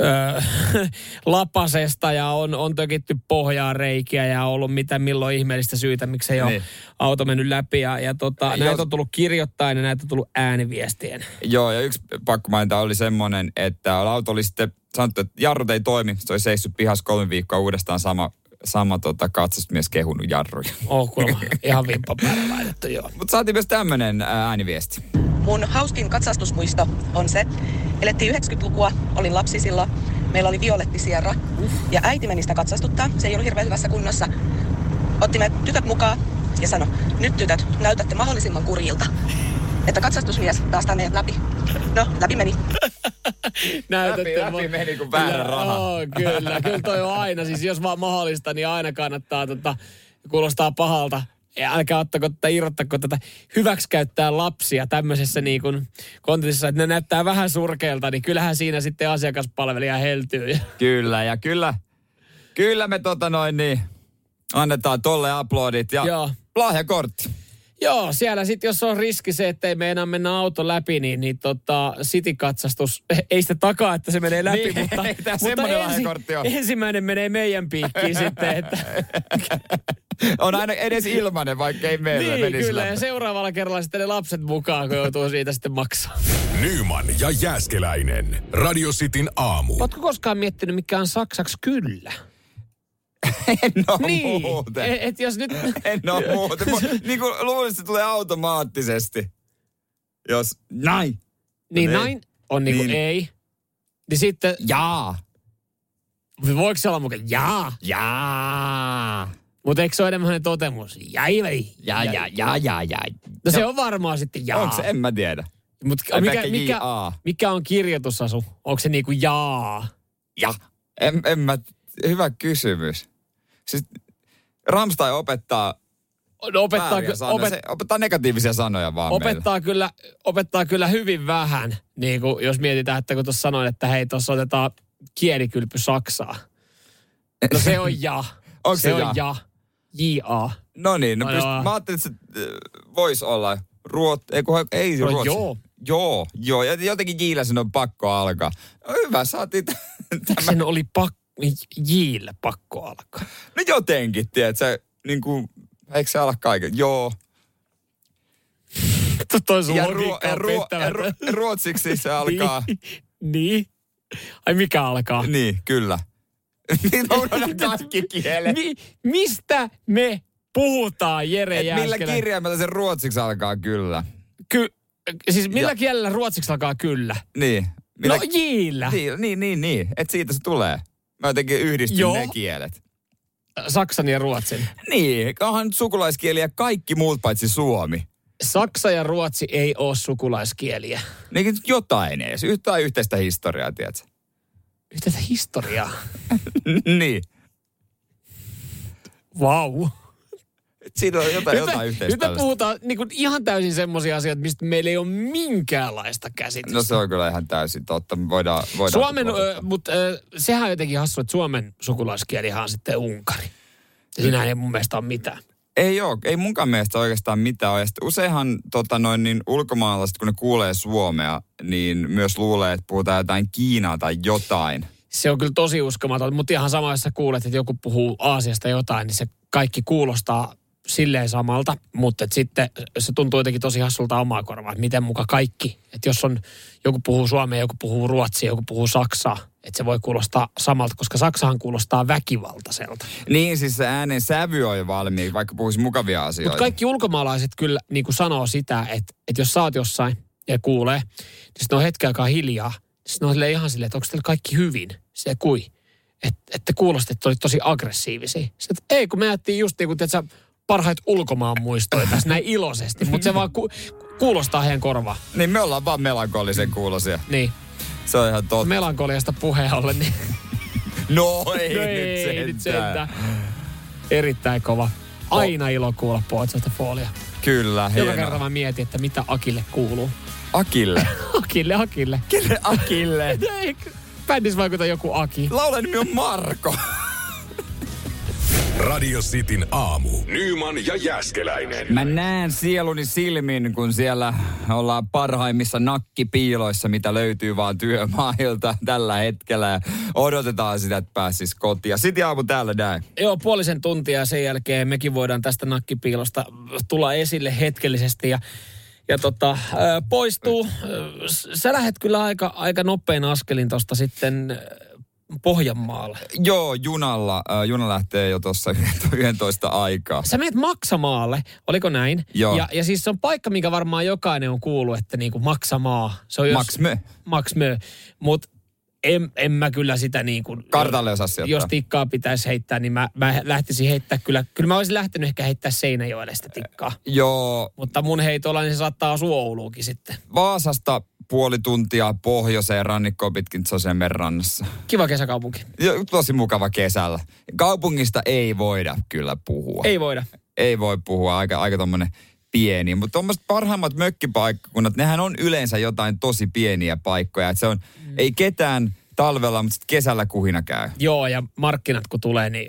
S3: öö, *laughs* lapasesta ja on, on tökitty pohjaan reikiä ja on ollut mitä milloin ihmeellistä syytä, miksi ei ole
S2: Niin.
S3: auto mennyt läpi. Ja, ja tota,
S2: Jos-
S3: näitä on tullut kirjoittain ja näitä on tullut ääniviestien.
S2: Joo, ja yksi pakko mainita oli semmoinen, että auto oli sitten sanottu, että jarrut ei toimi. Se oli seissyt pihassa kolme viikkoa uudestaan sama, sama tota, katsastusmies kehunut jarruja.
S3: Oh, kuulemma *laughs* ihan vimppa päällä laitettu, joo.
S2: Mutta saatiin myös tämmöinen ääniviesti.
S4: Mun hauskin katsastusmuisto on se, elettiin 90-lukua, olin lapsi silloin, meillä oli violetti Sierra ja äiti meni sitä katsastuttaa, se ei ollut hirveän hyvässä kunnossa. Otti meidät tytöt mukaan ja sanoi, nyt tytöt, näytätte mahdollisimman kurjilta, että katsastusmies päästää meidät läpi. No, läpi meni. *laughs*
S3: Näytätte
S2: Läpi- läpi meni kuin väärä
S3: Kyllä,
S2: raha.
S3: Joo, kyllä. Kyllä toi on aina, siis jos vaan mahdollista, niin aina kannattaa, tota, kuulostaa pahalta. Älkää ottako tätä, irrottako tätä hyväksikäyttää lapsia tämmöisessä niin kuin kontentissa, että ne näyttää vähän surkeelta, niin kyllähän siinä sitten asiakaspalvelija heltyy.
S2: Kyllä, ja kyllä, kyllä me tota noin niin, annetaan tolle aplodit ja
S3: Joo.
S2: lahjakortti.
S3: Joo, siellä sitten jos on riski se, että ei me enää mennä auto läpi, niin, niin tota, City-katsastus, *laughs* ei sitä takaa, että se menee läpi,
S2: Niin,
S3: mutta,
S2: ei
S3: mutta
S2: ole.
S3: ensimmäinen menee meidän piikkiin sitten, että *laughs*
S2: On aina edes ilmanen, vaikka ei meillä
S3: niin
S2: menisi
S3: kyllä, ja
S2: läpi.
S3: seuraavalla kerralla sitten ne lapset mukaan, kun joutuu siitä sitten maksaa.
S1: Nyman ja Jäskeläinen. Radio Cityn aamu.
S3: Oletko koskaan miettinyt, mikä on saksaksi kyllä?
S2: En oo
S3: niin,
S2: muuten.
S3: et, et jos nyt...
S2: En oo muuten. Mu- *laughs* niin kuin luulisin, että se tulee automaattisesti. Jos näin.
S3: niin näin on niin kuin
S2: Niin.
S3: ei. Niin sitten,
S2: Jaa.
S3: voiko se olla mukaan jaa?
S2: Jaa.
S3: Mutta eikö se ole enemmän totemus? Jäi vai?
S2: Ja, ja, ja, ja, ja.
S3: No se on varmaan sitten jaa.
S2: Onko se? En mä tiedä.
S3: Mut mikä, mikä,
S2: JA.
S3: mikä on kirjoitusasu? Onko se niinku jaa?
S2: Ja. En, en mä, hyvä kysymys. Siis Ramstein opettaa
S3: No opettaa, ky- opet,
S2: Se opettaa negatiivisia sanoja vaan meille.
S3: opettaa, kyllä, opettaa kyllä hyvin vähän, niin kuin jos mietitään, että kun tuossa sanoin, että hei, tuossa otetaan kielikylpy Saksaa. No se on *laughs* ja.
S2: Onko
S3: se
S2: se
S3: on
S2: ja?
S3: Ja. J-A.
S2: No niin, no pyst- mä ajattelin, että se äh, voisi olla ruot, ei, kun, ei
S3: No
S2: ruotsi.
S3: joo.
S2: Joo, joo. Ja jotenkin Jiillä sen on pakko alkaa. No hyvä, saatiin t- tämä.
S3: Sen oli pakko, Jille pakko alkaa.
S2: No jotenkin, tiedät sä, niin kuin, eikö se ala kaiken? Joo. *laughs*
S3: Toi sun
S2: Ja, ruo,
S3: on
S2: ruo, ru, ruotsiksi se *laughs* alkaa.
S3: Niin. niin. Ai mikä alkaa?
S2: Niin, kyllä. Kielet.
S3: Mi- mistä me puhutaan, Jere
S2: Et millä kirjaimella se ruotsiksi alkaa kyllä?
S3: Ky- siis millä
S2: Ja-
S3: kielellä ruotsiksi alkaa kyllä?
S2: Niin. Millä,
S3: No jillä.
S2: niin, niin, niin, niin. Että siitä se tulee. Mä jotenkin yhdistyn
S3: Joo.
S2: ne kielet.
S3: Saksan ja Ruotsin.
S2: Niin, onhan sukulaiskieliä kaikki muut paitsi suomi.
S3: Saksa ja Ruotsi ei ole sukulaiskieliä.
S2: Niin jotain edes, yhtään yhteistä historiaa, tiedätkö?
S3: Yhteistä historiaa. *laughs*
S2: niin.
S3: Vau. Wow.
S2: Siinä on jotain, jotain
S3: nyt
S2: yhteistä.
S3: me puhutaan niin kuin ihan täysin semmoisia asioita, mistä meillä ei ole minkäänlaista käsitystä.
S2: No se on kyllä ihan täysin totta. Me voidaan, voidaan
S3: Suomen, ö, mutta ö, sehän on jotenkin hassu, että Suomen sukulaiskielihan on sitten unkari. Siinä ei mun mielestä ole mitään.
S2: Ei ole, ei munkaan mielestä oikeastaan mitään. Ja useinhan tota noin, niin ulkomaalaiset, kun ne kuulee suomea, niin myös luulee, että puhutaan jotain Kiinaa tai jotain.
S3: Se on kyllä tosi uskomaton, mutta ihan sama, jos sä kuulet, että joku puhuu Aasiasta jotain, niin se kaikki kuulostaa silleen samalta, mutta et sitten se tuntuu jotenkin tosi hassulta omaa korvaa, että miten muka kaikki, että jos on joku puhuu suomea, joku puhuu ruotsia, joku puhuu saksaa, että se voi kuulostaa samalta, koska saksahan kuulostaa väkivaltaiselta.
S2: Niin, siis se äänen sävy on jo valmiin, vaikka puhuisi mukavia asioita.
S3: Mutta kaikki ulkomaalaiset kyllä niin kuin sanoo sitä, että, että jos sä oot jossain ja kuulee, niin sitten on hetken aikaa hiljaa. Sitten on ihan silleen, että onko teillä kaikki hyvin? Se kui. Että et te kuulostitte, että olit tosi aggressiivisia. Sitten, ei, kun me ajattiin just niin kuin, että parhaita ulkomaan muistoja tässä näin iloisesti. Mutta se vaan ku, kuulostaa heidän korvaan.
S2: Niin me ollaan vaan melankolisen kuulosia.
S3: Niin.
S2: Se on ihan totta.
S3: Melankoliasta puheen ollen, niin *laughs*
S2: No ei,
S3: no
S2: nyt
S3: ei
S2: sentään.
S3: nyt sentään. Erittäin kova. Aina ilo kuulla Poitsasta Foolia.
S2: Kyllä,
S3: Joka
S2: hienoa.
S3: kerta mä mietin, että mitä Akille kuuluu.
S2: Akille. *laughs*
S3: Akille, Akille.
S2: Kelle Akille? *laughs*
S3: Bändissä vaikuta joku Aki.
S2: Laulan nimi on Marko.
S1: Radio Cityn aamu. Nyman ja Jäskeläinen.
S2: Mä näen sieluni silmin, kun siellä ollaan parhaimmissa nakkipiiloissa, mitä löytyy vaan työmailta tällä hetkellä. Ja odotetaan sitä, että pääsis kotiin. Sitten aamu täällä näin.
S3: Joo, puolisen tuntia sen jälkeen mekin voidaan tästä nakkipiilosta tulla esille hetkellisesti ja ja tota, äh, poistuu. Sä lähet kyllä aika, aika nopein askelin tuosta sitten Pohjanmaalle.
S2: Joo, junalla. Äh, juna lähtee jo tuossa 11 aikaa.
S3: Sä menet Maksamaalle, oliko näin?
S2: Joo.
S3: Ja, ja siis se on paikka, minkä varmaan jokainen on kuullut, että niinku Maksamaa. Se on jos-
S2: Max Mö.
S3: Max Mö. Mutta en, en mä kyllä sitä niin kuin...
S2: Kartalle osaa sijoittaa.
S3: Jos tikkaa pitäisi heittää, niin mä, mä lähtisin heittää kyllä... Kyllä mä olisin lähtenyt ehkä heittää Seinäjoelle sitä tikkaa.
S2: Joo,
S3: Mutta mun heitolla niin se saattaa asua Ouluukin sitten.
S2: Vaasasta puoli tuntia pohjoiseen rannikkoon pitkin Sosemen rannassa.
S3: Kiva kesäkaupunki.
S2: Jo, tosi mukava kesällä. Kaupungista ei voida kyllä puhua.
S3: Ei voida.
S2: ei voi puhua, aika, aika tommonen pieni. Mutta tuommoiset parhaimmat mökkipaikkakunnat, nehän on yleensä jotain tosi pieniä paikkoja. Et se on, mm. ei ketään talvella, mutta sit kesällä kuhina käy.
S3: Joo, ja markkinat kun tulee, niin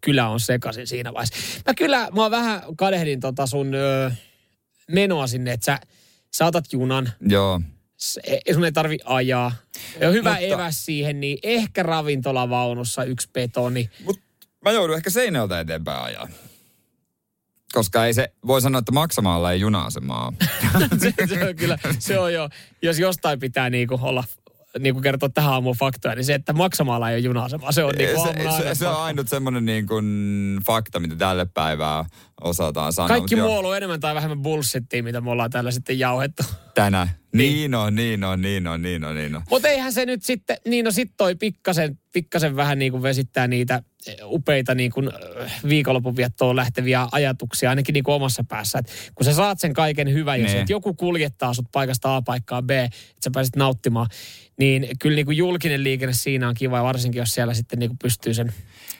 S3: kyllä on sekaisin siinä vaiheessa. Mä kyllä, mä vähän kadehdin tota sun ö, menoa sinne, että sä, sä otat junan,
S2: Joo.
S3: S- e- sun ei tarvi ajaa. Ja hyvä
S2: Mutta-
S3: Mutta... eväs siihen, niin ehkä ravintolavaunussa yksi betoni.
S2: Mut mä joudun ehkä seinältä eteenpäin ajaa. Koska ei se, voi sanoa, että maksamaalla ei juna-asemaa
S3: se, *laughs* *laughs* se, on kyllä, se on jo, jos jostain pitää niinku olla, niinku kertoa tähän aamuun faktoja, niin se, että maksamaalla ei ole juna-asemaa, se on niinku
S2: se,
S3: aamulla
S2: se,
S3: aina
S2: se on ainut semmoinen niin kuin fakta, mitä tälle päivää osataan sanoa.
S3: Kaikki muu on enemmän tai vähemmän bullshittia, mitä me ollaan täällä sitten jauhettu.
S2: Tänään. Niin on, niin on, niin on, niin on, niin on.
S3: Mutta eihän se nyt sitten, niin no sit toi pikkasen, pikkasen vähän niin kuin vesittää niitä eh, upeita niin kuin, äh, viikonlopun viettoon lähteviä ajatuksia, ainakin niin kuin omassa päässä. Et kun sä saat sen kaiken hyvän, jos
S2: Nee.
S3: et joku kuljettaa sut paikasta A paikkaan B, että sä pääsit nauttimaan, niin kyllä niin kuin julkinen liikenne siinä on kiva, varsinkin jos siellä sitten niin kuin pystyy sen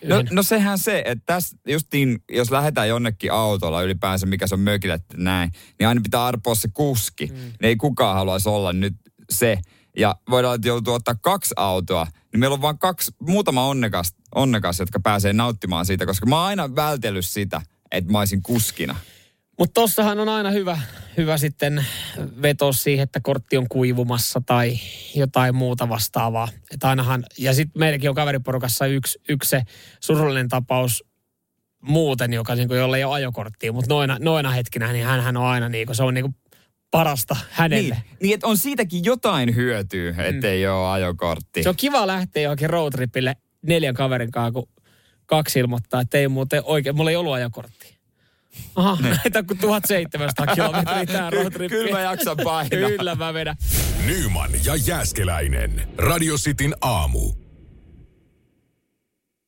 S2: No,
S3: yhden.
S2: no sehän se, että tässä justiin, jos lähdetään jonnekin autolla ylipäänsä, mikä se on mökillä, näin, niin aina pitää arpoa se kuski. Mm. Ei kukaan haluaisi olla nyt se. Ja voidaan joutua ottaa kaksi autoa, niin meillä on vain kaksi, muutama onnekas, onnekas, jotka pääsee nauttimaan siitä, koska mä oon aina vältellyt sitä, että mä olisin kuskina.
S3: Mutta tossahan on aina hyvä, hyvä sitten vetoa siihen, että kortti on kuivumassa tai jotain muuta vastaavaa. Et ainahan, ja sitten meilläkin on kaveriporukassa yksi, yksi se surullinen tapaus muuten, joka niin jolla ei ole ajokorttia, mutta noina, noina hetkinä, niin hän on aina niin kuin, se on niin kuin parasta hänelle.
S2: Niin, niin että on siitäkin jotain hyötyä, ettei mm. ole ajokortti.
S3: Se on kiva lähteä johonkin roadtripille neljän kaverin kanssa, kun kaksi ilmoittaa, että ei muuten oikein, mulla ei ollut ajokorttia. Aha, näitä kuin 1700 kilometriä tää roadtrippi.
S2: Kyllä mä jaksan painaa. *laughs*
S3: Kyllä mä vedän.
S1: Nyman ja Jääskeläinen. Radio Cityn aamu.